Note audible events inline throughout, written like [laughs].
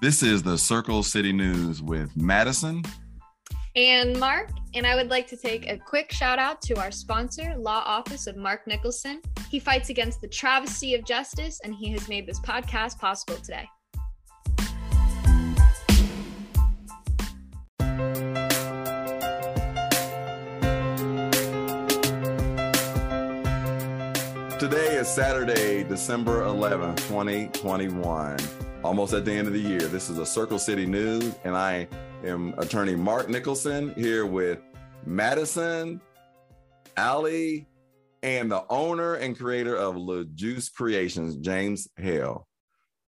This is the Circle City News with Madison and Mark. And I would like to take a quick shout out to our sponsor, Law Office of Mark Nicholson. He fights against the travesty of justice, and he has made this podcast possible today. Today is Saturday, December 11th, 2021. Almost at the end of the year. This is a Circle City News, and I am attorney Mark Nicholson here with Madison, Ally, and the owner and creator of Le Juice Creations, James Hales.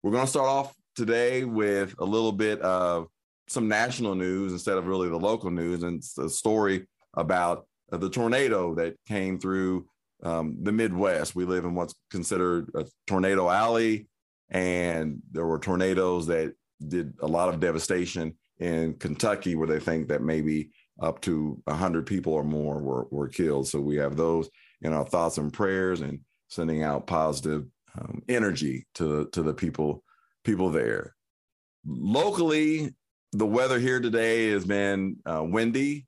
We're going to start off today with a little bit of some national news instead of really the local news, and it's a story about the tornado that came through um, the Midwest. We live in what's considered a tornado alley, and there were tornadoes that did a lot of devastation in Kentucky, where they think that maybe up to 100 people or more were, were killed. So we have those in our thoughts and prayers and sending out positive um, energy to, to the people people there. Locally, the weather here today has been uh, windy.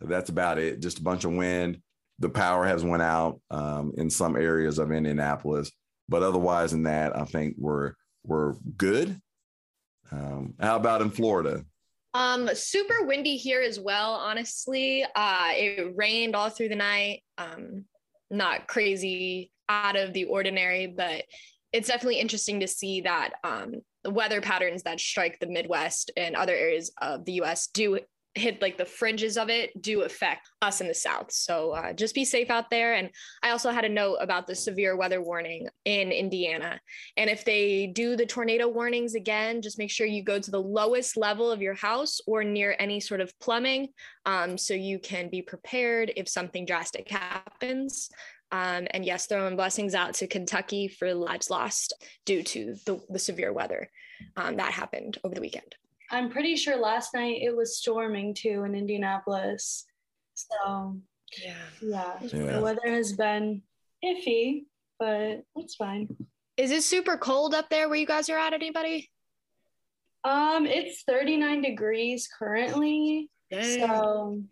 That's about it. Just a bunch of wind the power has went out um, in some areas of Indianapolis, but otherwise than that, I think we're we're good. Um, how about in Florida? Um, super windy here as well. Honestly, uh, it rained all through the night. Um, not crazy out of the ordinary, but it's definitely interesting to see that um, the weather patterns that strike the Midwest and other areas of the U.S. do hit like the fringes of it do affect us in the south. So uh, just be safe out there. And i also had a note about the severe weather warning in indiana. And if they do the tornado warnings again just make sure you go to the lowest level of your house or near any sort of plumbing um, so you can be prepared if something drastic happens. Um, and yes throwing blessings out to kentucky for lives lost due to the, the severe weather um, that happened over the weekend I'm pretty sure last night it was storming too in Indianapolis. So yeah, yeah, yeah. the weather has been iffy, but it's fine. Is it super cold up there where you guys are at? Anybody? Um, it's 39 degrees currently. Dang. So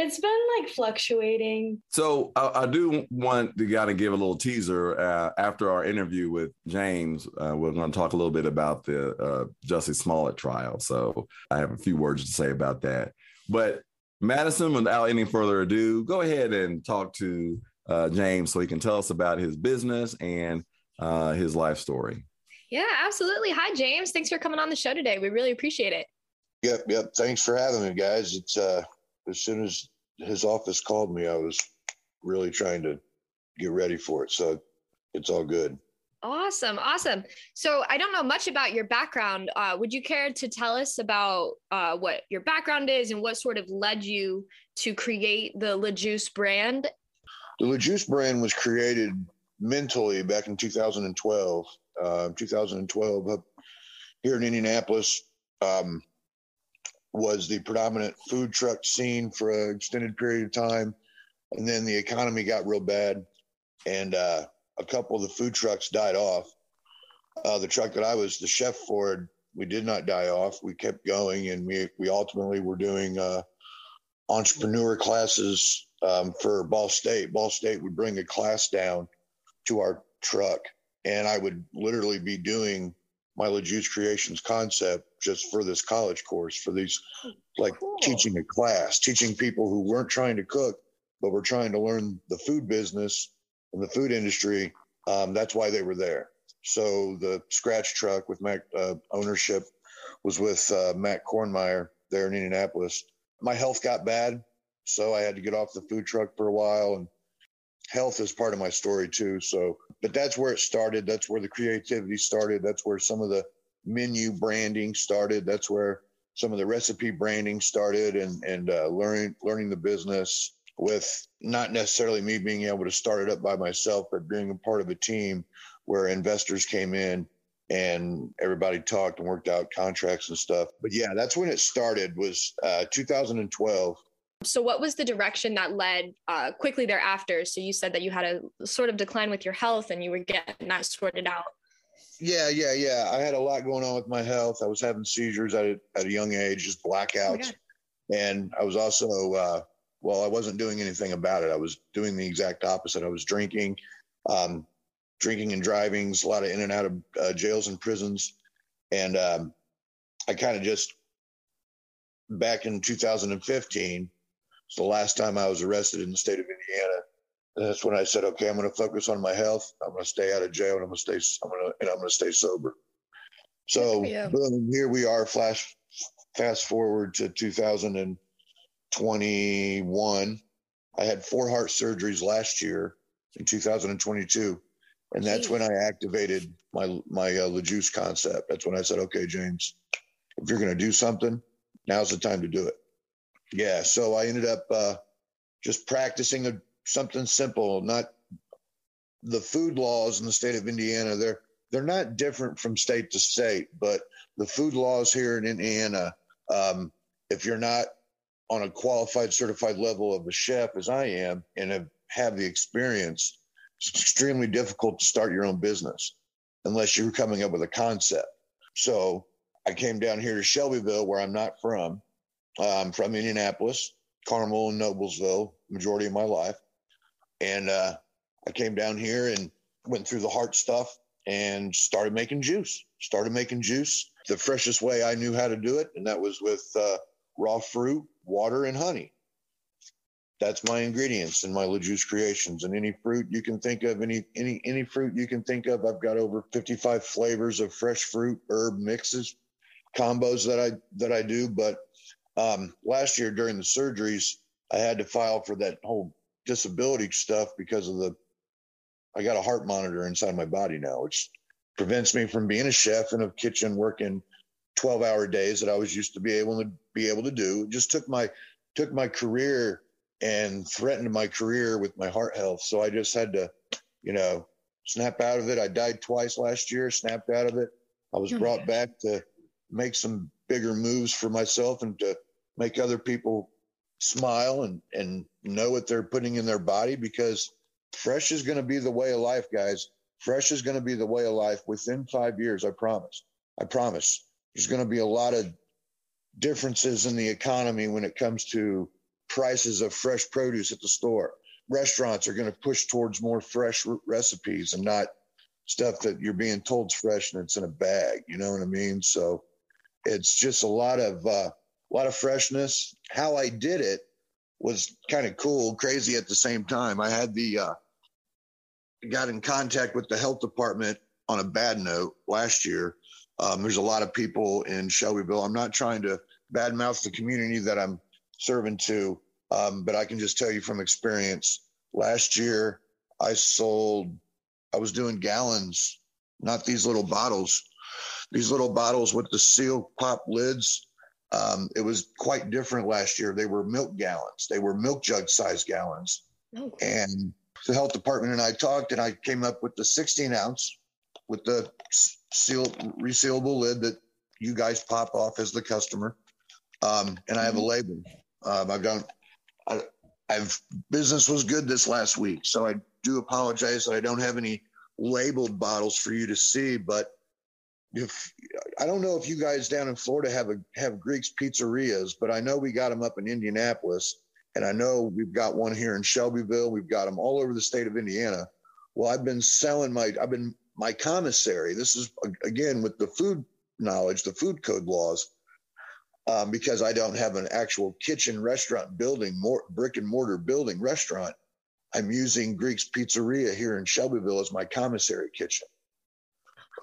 it's been like fluctuating. So I, I do want to kind of give a little teaser uh, after our interview with James. Uh, we're going to talk a little bit about the uh, Jussie Smollett trial. So I have a few words to say about that. But Madison, without any further ado, go ahead and talk to uh, James so he can tell us about his business and uh, his life story. Yeah, absolutely. Hi, James. Thanks for coming on the show today. We really appreciate it. Yep, yep. Thanks for having me, guys. It's uh as soon as his office called me, I was really trying to get ready for it. So it's all good. Awesome. Awesome. So I don't know much about your background. Uh, would you care to tell us about uh, what your background is and what sort of led you to create the LeJuice brand? The LeJuice brand was created mentally back in 2012. Uh, 2012 up here in Indianapolis. Um, was the predominant food truck scene for an extended period of time. And then the economy got real bad, and uh, a couple of the food trucks died off. Uh, the truck that I was the chef for, we did not die off. We kept going, and we we ultimately were doing uh, entrepreneur classes um, for Ball State. Ball State would bring a class down to our truck, and I would literally be doing my LeJuice Creations concept just for this college course, for these like cool. teaching a class, teaching people who weren't trying to cook, but were trying to learn the food business and the food industry. Um, that's why they were there. So the scratch truck with Mac uh, ownership was with uh, Matt Kornmeyer there in Indianapolis. My health got bad, so I had to get off the food truck for a while and health is part of my story too. So, but that's where it started. That's where the creativity started. That's where some of the menu branding started. That's where some of the recipe branding started, and and uh, learning learning the business with not necessarily me being able to start it up by myself, but being a part of a team where investors came in and everybody talked and worked out contracts and stuff. But yeah, that's when it started. Was uh, 2012 so, what was the direction that led uh, quickly thereafter? So, you said that you had a sort of decline with your health and you were getting that sorted out. Yeah, yeah, yeah. I had a lot going on with my health. I was having seizures at a, at a young age, just blackouts. Oh and I was also, uh, well, I wasn't doing anything about it. I was doing the exact opposite. I was drinking, um, drinking and driving, a lot of in and out of uh, jails and prisons. And um, I kind of just, back in 2015, it's the last time I was arrested in the state of Indiana. And that's when I said, okay, I'm going to focus on my health. I'm going to stay out of jail and I'm going to stay, I'm going to, and I'm going to stay sober. So boom, here we are, flash, fast forward to 2021. I had four heart surgeries last year in 2022. And that's Jeez. when I activated my, my uh, LeJuice concept. That's when I said, okay, James, if you're going to do something, now's the time to do it. Yeah. So I ended up uh, just practicing a, something simple, not the food laws in the state of Indiana. They're they're not different from state to state, but the food laws here in Indiana, um, if you're not on a qualified, certified level of a chef, as I am, and have, have the experience, it's extremely difficult to start your own business unless you're coming up with a concept. So I came down here to Shelbyville, where I'm not from, I'm from Indianapolis, Carmel, and Noblesville, majority of my life. And uh, I came down here and went through the heart stuff and started making juice. Started making juice the freshest way I knew how to do it, and that was with uh, raw fruit, water, and honey. That's my ingredients in my LeJuice creations. And any fruit you can think of, any any any fruit you can think of, I've got over 55 flavors of fresh fruit herb mixes, combos that I that I do. But um, last year during the surgeries, I had to file for that whole disability stuff because of the. I got a heart monitor inside my body now, which prevents me from being a chef in a kitchen working 12 hour days that I was used to be able to be able to do. It just took my took my career and threatened my career with my heart health. So I just had to, you know, snap out of it. I died twice last year, snapped out of it. I was oh, brought back to make some bigger moves for myself and to make other people smile and, and know what they're putting in their body because fresh is going to be the way of life, guys. Fresh is going to be the way of life within five years. I promise. I promise. There's going to be a lot of differences in the economy when it comes to prices of fresh produce at the store. Restaurants are going to push towards more fresh recipes and not stuff that you're being told is fresh and it's in a bag. You know what I mean? So it's just a lot of uh, a lot of freshness. How I did it was kind of cool, crazy at the same time. I had the uh, got in contact with the health department on a bad note last year. Um, there's a lot of people in Shelbyville. I'm not trying to badmouth the community that I'm serving to. Um, but I can just tell you from experience, last year I sold, I was doing gallons, not these little bottles, these little bottles with the seal pop lids. Um, it was quite different last year. They were milk gallons, they were milk jug size gallons. Oh. And the health department and I talked, and I came up with the 16 ounce with the seal resealable lid that you guys pop off as the customer. Um, and I have a mm-hmm. label. Um, I've done, I, I've business was good this last week, so I do apologize that I don't have any labeled bottles for you to see. But if I don't know if you guys down in Florida have a have Greeks pizzerias, but I know we got them up in Indianapolis, and I know we've got one here in Shelbyville. We've got them all over the state of Indiana. Well, I've been selling my I've been my commissary. This is again with the food knowledge, the food code laws um, because I don't have an actual kitchen restaurant building, more brick and mortar building restaurant. I'm using Greek's Pizzeria here in Shelbyville as my commissary kitchen.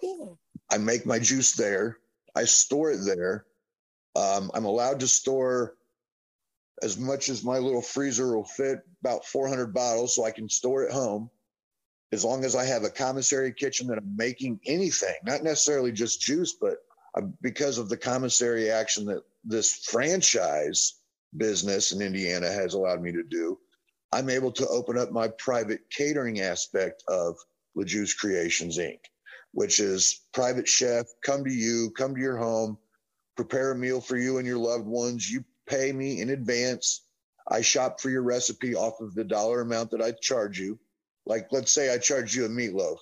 Cool. I make my juice there. I store it there. Um, I'm allowed to store as much as my little freezer will fit, about 400 bottles, so I can store at home. As long as I have a commissary kitchen that I'm making anything, not necessarily just juice, but uh, because of the commissary action that this franchise business in Indiana has allowed me to do, I'm able to open up my private catering aspect of LeJuice Creations Inc., which is private chef, come to you, come to your home, prepare a meal for you and your loved ones. You pay me in advance. I shop for your recipe off of the dollar amount that I charge you. Like, let's say I charge you a meatloaf.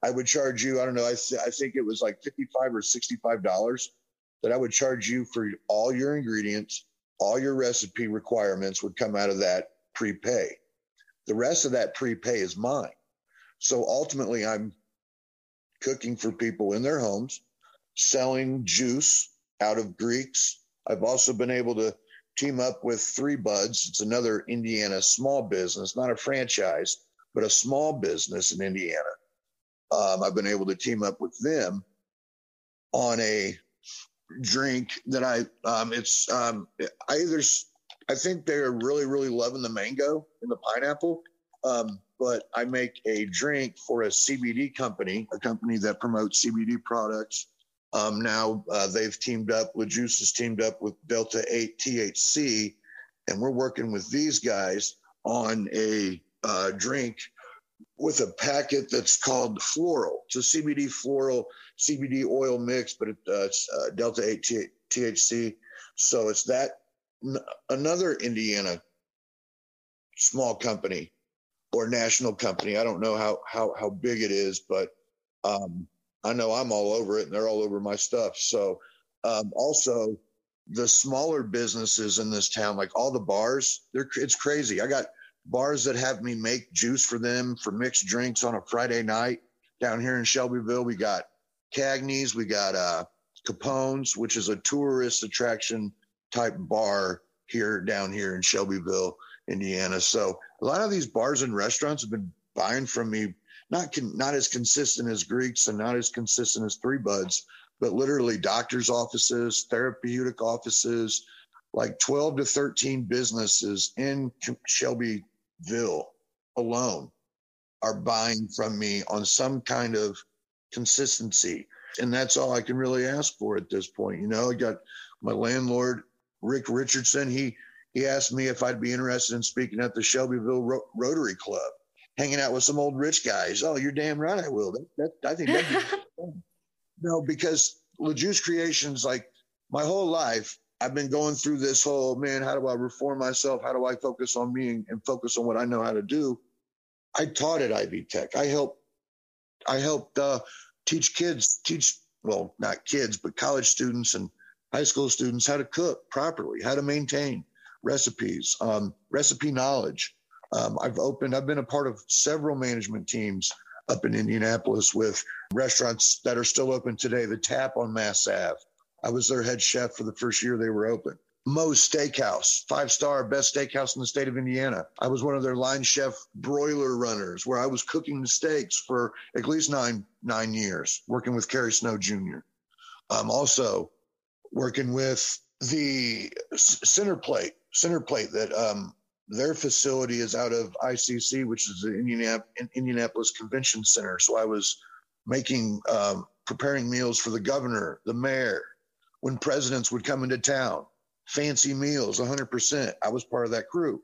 I would charge you, I don't know, I, th- I think it was like 55 or $65 that I would charge you for all your ingredients, all your recipe requirements would come out of that prepay. The rest of that prepay is mine. So ultimately, I'm cooking for people in their homes, selling juice out of Greeks. I've also been able to team up with Three Buds. It's another Indiana small business, not a franchise, but a small business in Indiana. Um, I've been able to team up with them on a drink that I um, it's um, I either I think they're really really loving the mango and the pineapple, um, but I make a drink for a CBD company, a company that promotes CBD products. Um, now uh, they've teamed up. LeJuice has teamed up with Delta Eight THC, and we're working with these guys on a uh, drink with a packet that's called floral. It's a CBD floral CBD oil mix, but it, uh, it's uh, Delta 8 T- THC. So it's that n- another Indiana small company or national company. I don't know how how how big it is, but um, I know I'm all over it, and they're all over my stuff. So um, also the smaller businesses in this town, like all the bars, they're it's crazy. I got bars that have me make juice for them for mixed drinks on a Friday night down here in Shelbyville. We got Cagney's, we got uh, Capone's, which is a tourist attraction type bar here down here in Shelbyville, Indiana. So a lot of these bars and restaurants have been buying from me, not con- not as consistent as Greeks and not as consistent as Three Buds, but literally doctors' offices, therapeutic offices, like 12 to 13 businesses in Shelbyville alone are buying from me on some kind of consistency. And that's all I can really ask for at this point. You know, I got my landlord, Rick Richardson. He he asked me if I'd be interested in speaking at the Shelbyville Ro- Rotary Club, hanging out with some old rich guys. Oh, you're damn right, I will. That, that, I think that. [laughs] no, because LeJuice Creations, like my whole life, I've been going through this whole man, how do I reform myself? How do I focus on me and, and focus on what I know how to do? I taught at Ivy Tech. I helped I helped uh, teach kids, teach well, not kids, but college students and high school students how to cook properly, how to maintain recipes, um, recipe knowledge. Um, I've opened, I've been a part of several management teams up in Indianapolis with restaurants that are still open today. The Tap on Mass Ave, I was their head chef for the first year they were open. Moe's Steakhouse, five star, best steakhouse in the state of Indiana. I was one of their line chef broiler runners where I was cooking the steaks for at least nine nine years, working with Kerry Snow Jr. I'm also working with the center plate, Centerplate that um, their facility is out of ICC, which is the Indianapolis Convention Center. So I was making, um, preparing meals for the governor, the mayor, when presidents would come into town, fancy meals, 100%. I was part of that crew.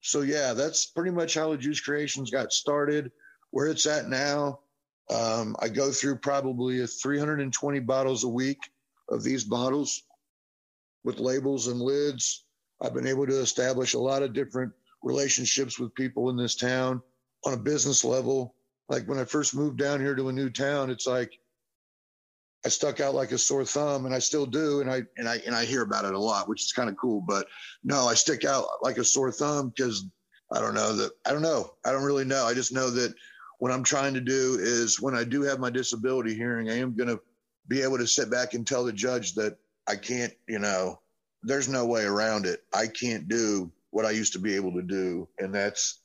So, yeah, that's pretty much how the Juice Creations got started. Where it's at now, um, I go through probably 320 bottles a week of these bottles with labels and lids. I've been able to establish a lot of different relationships with people in this town on a business level. Like when I first moved down here to a new town, it's like I stuck out like a sore thumb, and I still do, and I and I and I hear about it a lot, which is kind of cool. But no, I stick out like a sore thumb because I don't know that I don't know. I don't really know. I just know that what I'm trying to do is when I do have my disability hearing, I am going to be able to sit back and tell the judge that I can't, you know, there's no way around it. I can't do what I used to be able to do, and that's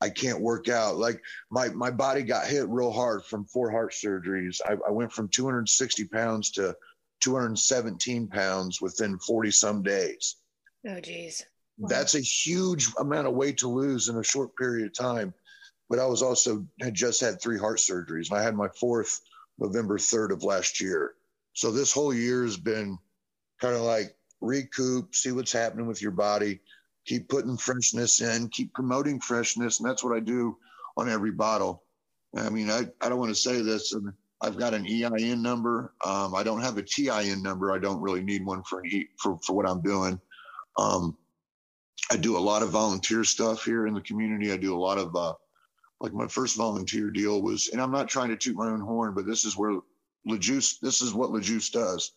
I can't work out. Like my my body got hit real hard from four heart surgeries. I, I went from 260 pounds to 217 pounds within 40 some days. Oh, geez. Wow. That's a huge amount of weight to lose in a short period of time. But I was also had just had three heart surgeries, and I had my fourth November 3rd of last year. So this whole year has been kind of like recoup, see what's happening with your body keep putting freshness in, keep promoting freshness. And that's what I do on every bottle. I mean, I, I don't want to say this. And I've got an EIN number. Um, I don't have a TIN number. I don't really need one for, an e, for, for what I'm doing. Um, I do a lot of volunteer stuff here in the community. I do a lot of uh, like my first volunteer deal was, and I'm not trying to toot my own horn, but this is where LeJuice, this is what LeJuice does.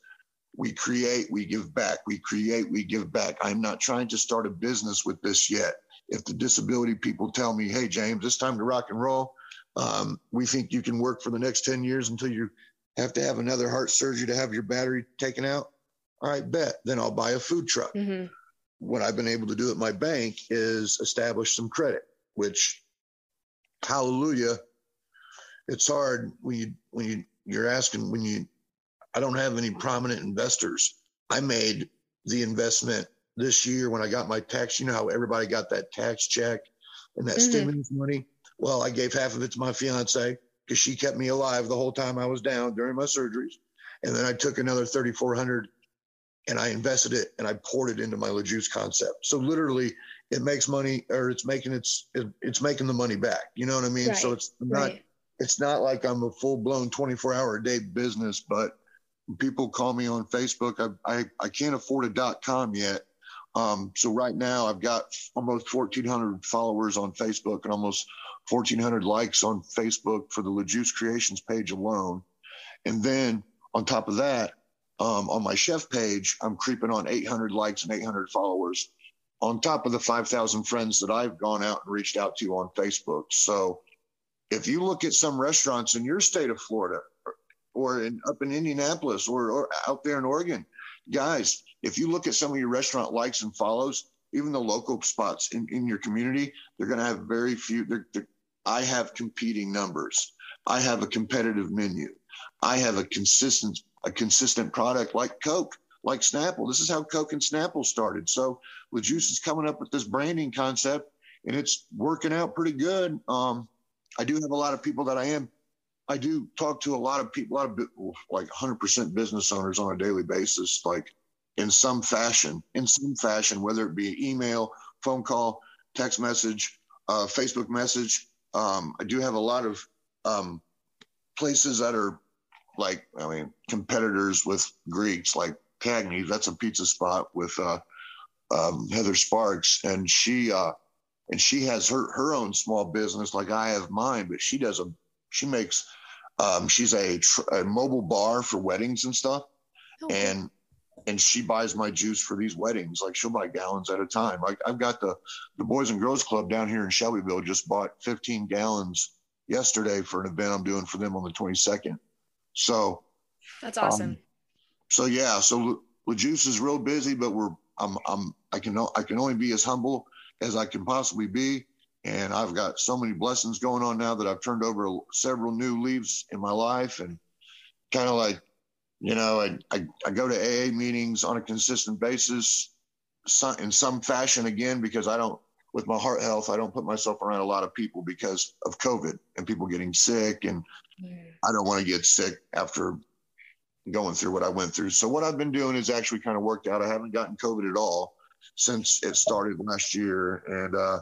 We create, we give back. We create, we give back. I'm not trying to start a business with this yet. If the disability people tell me, hey, James, it's time to rock and roll, um, we think you can work for the next 10 years until you have to have another heart surgery to have your battery taken out. All right, bet. Then I'll buy a food truck. Mm-hmm. What I've been able to do at my bank is establish some credit, which, hallelujah, it's hard when you when you you're asking when you I don't have any prominent investors. I made the investment this year when I got my tax. You know how everybody got that tax check and that mm-hmm. stimulus money. Well, I gave half of it to my fiance because she kept me alive the whole time I was down during my surgeries, and then I took another thirty four hundred and I invested it and I poured it into my LeJuice concept. So literally, it makes money or it's making its it, it's making the money back. You know what I mean? Right. So it's not right. it's not like I'm a full blown 24 hour a day business, but people call me on Facebook. I I, I can't afford a dot com yet. Um, so right now I've got almost 1,400 followers on Facebook and almost 1,400 likes on Facebook for the LeJuice Creations page alone. And then on top of that, um, on my chef page, I'm creeping on 800 likes and 800 followers on top of the 5,000 friends that I've gone out and reached out to on Facebook. So if you look at some restaurants in your state of Florida or, in, up in Indianapolis or, or out there in Oregon, guys, if you look at some of your restaurant likes and follows, even the local spots in, in your community, they're going to have very few. They're, they're, I have competing numbers. I have a competitive menu. I have a consistent a consistent product like Coke, like Snapple. This is how Coke and Snapple started. So LeJuice is coming up with this branding concept and it's working out pretty good. Um, I do have a lot of people that I am. I do talk to a lot of people, a lot of like 100% business owners on a daily basis, like in some fashion, in some fashion, whether it be email, phone call, text message, uh, Facebook message. Um, I do have a lot of um, places that are like I mean competitors with Greeks like Cagney. That's a pizza spot with uh, um, Heather Sparks, and she uh, and she has her her own small business like I have mine, but she does a she makes um, she's a, tr- a mobile bar for weddings and stuff, oh, and and she buys my juice for these weddings. Like she'll buy gallons at a time. Like I've got the the Boys and Girls Club down here in Shelbyville just bought 15 gallons yesterday for an event I'm doing for them on the 22nd. So that's awesome. Um, so yeah, so the LeJuice is real busy, but we're I'm I'm I can I can only be as humble as I can possibly be, and I've got so many blessings going on now that I've turned over several new leaves in my life, and kind of like, you know, I, I I go to AA meetings on a consistent basis, in some fashion again because I don't with my heart health, I don't put myself around a lot of people because of COVID and people getting sick and I don't want to get sick after going through what I went through. So what I've been doing is actually kind of worked out. I haven't gotten COVID at all since it started last year. And uh,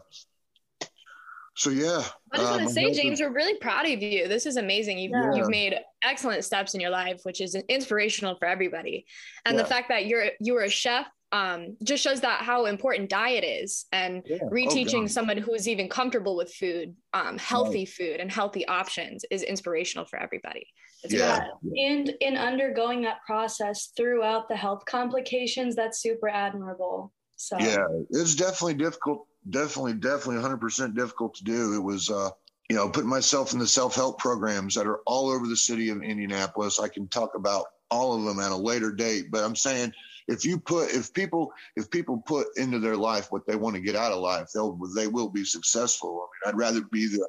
so, yeah. I just want to um, say, James, we're really proud of you. This is amazing. You've, yeah. you've made excellent steps in your life, which is inspirational for everybody. And yeah. the fact that you're you were a chef um, just shows that how important diet is and yeah. Oh, reteaching oh, someone who is even comfortable with food um, healthy right. food and healthy options is inspirational for everybody yeah. yeah and in undergoing that process throughout the health complications that's super admirable so yeah it's definitely difficult definitely definitely 100% difficult to do. It was uh you know putting myself in the self-help programs that are all over the city of indianapolis. I can talk about all of them at a later date but i'm saying if you put if people if people put into their life what they want to get out of life they'll they will be successful. I mean i'd rather be the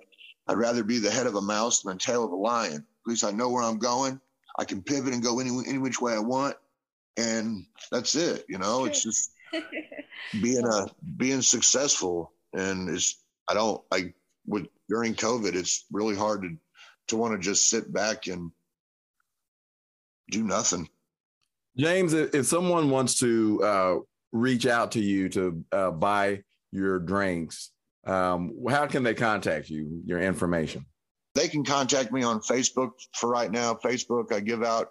i'd rather be the head of a mouse than the tail of a lion. At least i know where i'm going. I can pivot and go any any which way i want. And that's it you know? It's just being [laughs] a being successful and it's i don't i with during covid it's really hard to to want to just sit back and do nothing James, if someone wants to uh, reach out to you to uh, buy your drinks, um, how can they contact you? Your information. They can contact me on Facebook for right now. Facebook, I give out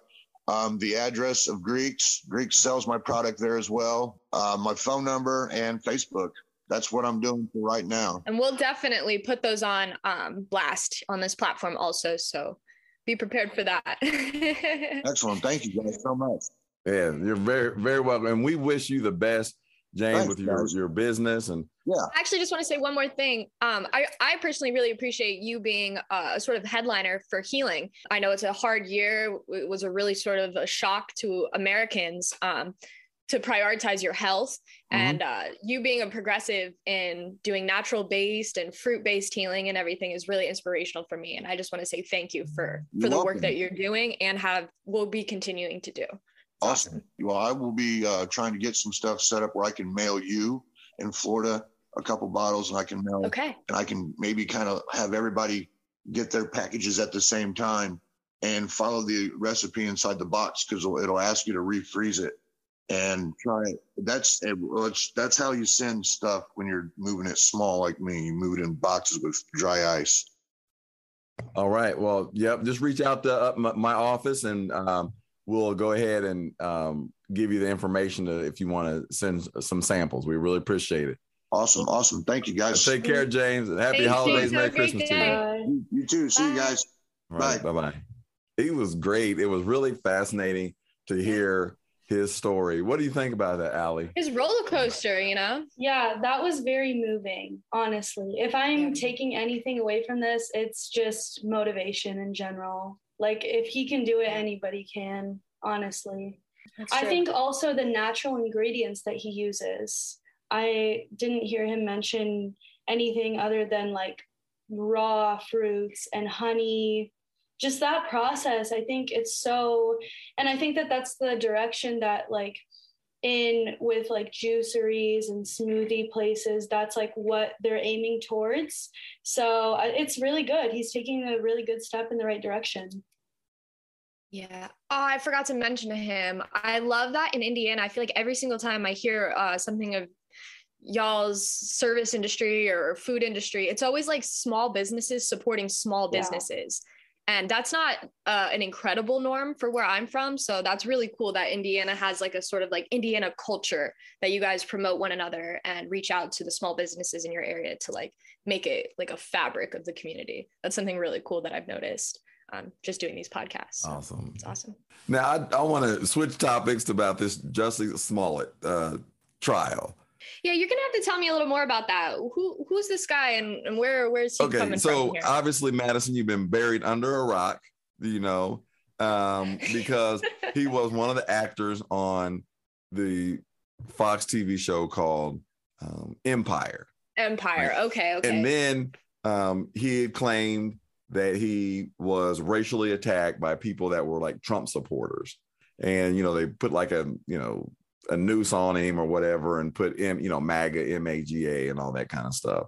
um, the address of Greeks. Greeks sells my product there as well. Uh, my phone number and Facebook. that's what I'm doing for right now. And we'll definitely put those on um, blast on this platform also. So be prepared for that. [laughs] Excellent. Thank you guys so much. Yeah, you're very, very welcome. And we wish you the best, James, Thanks, with your, your business. And yeah. I actually just want to say one more thing. Um, I, I personally really appreciate you being a sort of headliner for healing. I know it's a hard year. It was a really sort of a shock to Americans. Um, to prioritize your health mm-hmm. and uh, you being a progressive in doing natural based and fruit based healing and everything is really inspirational for me and i just want to say thank you for for you're the welcome. work that you're doing and have will be continuing to do awesome. awesome well i will be uh, trying to get some stuff set up where i can mail you in florida a couple bottles and i can mail okay and i can maybe kind of have everybody get their packages at the same time and follow the recipe inside the box because it'll, it'll ask you to refreeze it and try it. That's it's, that's how you send stuff when you're moving it small like me. You move it in boxes with dry ice. All right. Well, yep. Just reach out to uh, my, my, office, and um, we'll go ahead and um, give you the information to, if you want to send some samples. We really appreciate it. Awesome. Awesome. Thank you, guys. take care, James, and happy Thank holidays. Merry Christmas to you. you. too. See you guys. Bye. Bye. Bye. It was great. It was really fascinating to hear his story. What do you think about that, Ally? His roller coaster, you know? Yeah, that was very moving, honestly. If I'm taking anything away from this, it's just motivation in general. Like, if he can do it, anybody can, honestly. I think also the natural ingredients that he uses. I didn't hear him mention anything other than like raw fruits and honey. Just that process i think it's so and i think that that's the direction that like in with like juiceries and smoothie places that's like what they're aiming towards. So uh, it's really good. He's taking a really good step in the right direction yeah. Oh, I forgot to mention to him. I love that in Indiana. I feel like every single time I hear uh, something of y'all's service industry or food industry, it's always like small businesses supporting small businesses and that's not uh, an incredible norm for where i'm from so that's really cool that indiana has like a sort of like indiana culture that you guys promote one another and reach out to the small businesses in your area to like make it like a fabric of the community that's something really cool that i've noticed um, just doing these podcasts awesome it's awesome now i, I want to switch topics about this jussie smollett uh, trial yeah, you're gonna have to tell me a little more about that. Who who's this guy and, and where where's he okay, coming so from? So obviously, Madison, you've been buried under a rock, you know, um, because [laughs] he was one of the actors on the Fox TV show called um, Empire. Empire. Okay. Okay. And then um, he had claimed that he was racially attacked by people that were like Trump supporters. And, you know, they put like a, you know, a noose on him or whatever and put M, you know, MAGA, M A G A, and all that kind of stuff.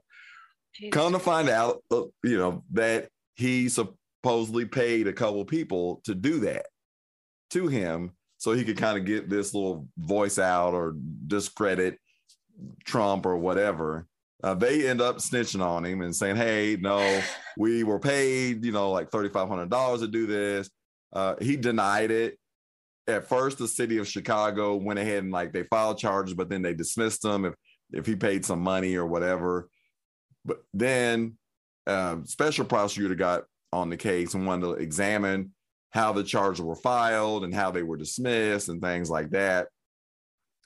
Jeez. Come to find out, uh, you know, that he supposedly paid a couple people to do that to him so he could kind of get this little voice out or discredit Trump or whatever. Uh, they end up snitching on him and saying, "Hey, no, [laughs] we were paid, you know, like thirty five hundred dollars to do this." Uh, he denied it at first the city of Chicago went ahead and like they filed charges, but then they dismissed them if if he paid some money or whatever. But then um, special prosecutor got on the case and wanted to examine how the charges were filed and how they were dismissed and things like that.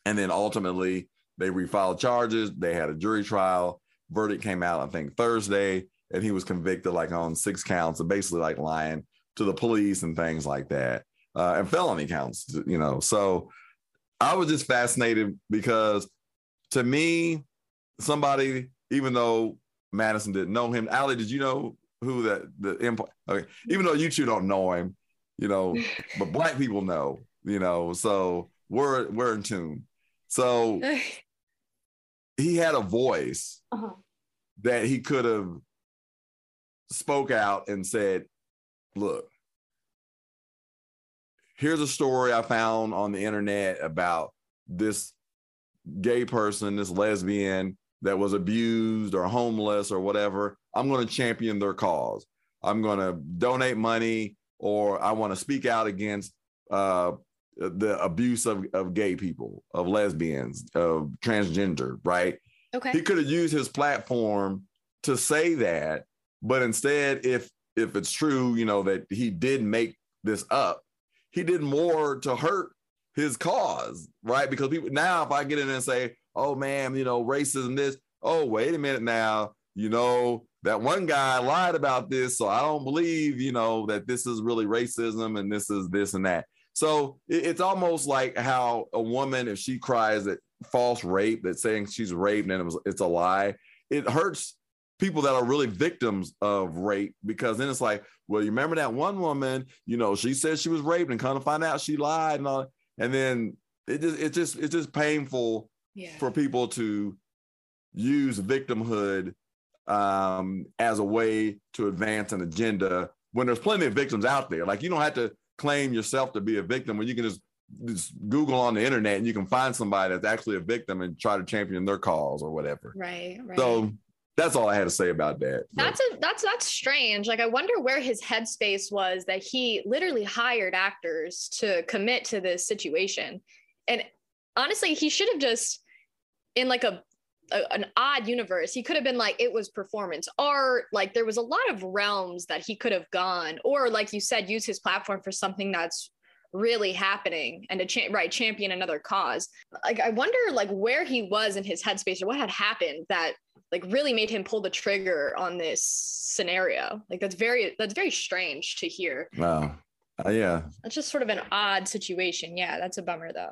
And then ultimately they refiled charges. They had a jury trial. Verdict came out, I think, Thursday, and he was convicted like on six counts of basically like lying to the police and things like that uh, and felony counts, you know. So I was just fascinated because to me, somebody, even though Madison didn't know him, Ally, did you know who that the empire? Okay, even though you two don't know him, you know, but black people know, you know. So we're we're in tune. So [laughs] he had a voice uh-huh. that he could have spoke out and said, "Look, here's a story I found on the internet about this gay person, this lesbian that was abused or homeless or whatever. I'm going to champion their cause. I'm going to donate money or I want to speak out against uh, the abuse of, of gay people, of lesbians, of transgender, right? Okay. He could have used his platform to say that, but instead, if if it's true, you know, that he did make this up, he did more to hurt his cause, right? Because people now, if I get in and say, "Oh man, you know, racism," this, oh wait a minute now, you know, that one guy lied about this, so I don't believe, you know, that this is really racism and this is this and that. So it, it's almost like how a woman, if she cries that false rape, that saying she's raped and it was, it's a lie, it hurts people that are really victims of rape because then it's like, well, you remember that one woman, you know, she said she was raped and kind of find out she lied and all, and then it just it's just it's just painful Yeah. for people to use victimhood um, as a way to advance an agenda when there's plenty of victims out there. Like you don't have to claim yourself to be a victim when you can just just Google on the internet and you can find somebody that's actually a victim and try to champion their cause or whatever. Right. Right. So that's all I had to say about that. That's a that's that's strange. Like I wonder where his headspace was that he literally hired actors to commit to this situation. And honestly, he should have just in like a, a an odd universe, he could have been like it was performance art, like there was a lot of realms that he could have gone or like you said use his platform for something that's really happening and to cha- right champion another cause. Like I wonder like where he was in his headspace or what had happened that like really made him pull the trigger on this scenario. Like that's very that's very strange to hear. wow. Uh, yeah, That's just sort of an odd situation. Yeah, that's a bummer though.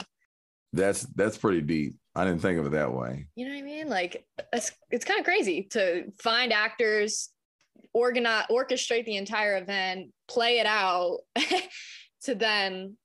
that's that's pretty deep. I didn't think of it that way. You know what I mean? Like it's it's kind of crazy to find actors, organize, orchestrate the entire event, play it out, [laughs] to then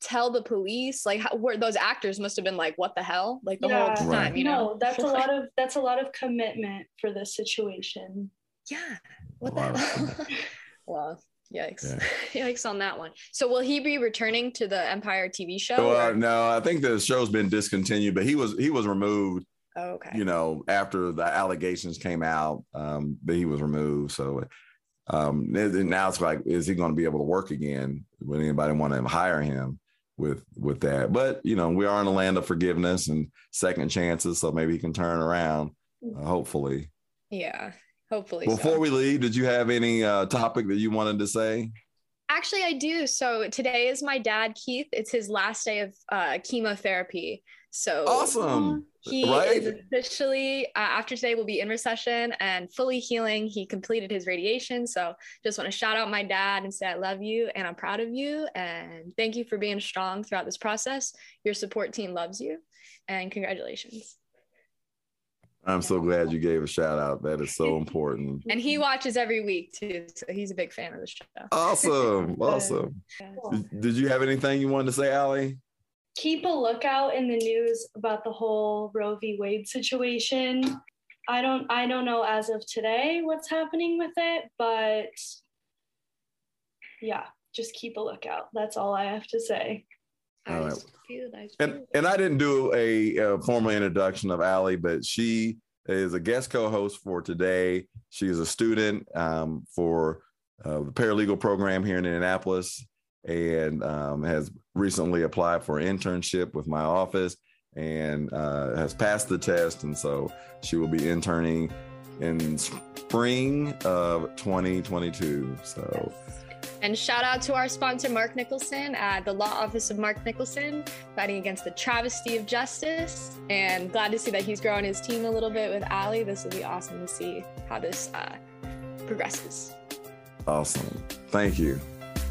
tell the police like how, where those actors must have been like what the hell like the Yeah. whole Right. time you know no, that's a [laughs] lot of that's a lot of commitment for this situation. yeah what Wow. the hell [laughs] well yikes Yeah. [laughs] yikes on that one so will he be returning to the empire tv show Well, no, I think the show's been discontinued, but he was he was removed oh, okay you know, after the allegations came out, um, that he was removed. So um, now it's like, is he going to be able to work again? Would anybody want to hire him with with that? But you know, we are in a land of forgiveness and second chances, so maybe he can turn around. Uh, hopefully. yeah hopefully so. Before we leave, did you have any uh, topic that you wanted to say? Actually, I do. So today is my dad, Keith. It's his last day of uh, chemotherapy. So Awesome, he right? is officially uh, after today will be in recession and fully healing. He completed his radiation. So just want to shout out my dad and say I love you and I'm proud of you and thank you for being strong throughout this process. Your support team loves you and congratulations. I'm so glad you gave a shout out. That is so important. [laughs] And he watches every week too, so he's a big fan of the show. Awesome, [laughs] awesome. Did, did you have anything you wanted to say, Ally? Keep a lookout in the news about the whole Roe v. Wade situation. I don't I don't know as of today what's happening with it, but yeah, just keep a lookout. That's all I have to say. All right. And and I didn't do a, a formal introduction of Ally, but she is a guest co-host for today. She is a student um, for uh, the paralegal program here in Indianapolis, and um, has recently applied for an internship with my office, and uh, has passed the test, and so she will be interning in spring of 2022. So. And shout out to our sponsor, Mark Nicholson at the Law Office of Mark Nicholson, fighting against the travesty of justice. And glad to see that he's growing his team a little bit with Ally. This will be awesome to see how this uh, progresses. Awesome. Thank you.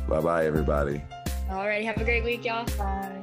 Bye bye, everybody. All right, have a great week, y'all. Bye.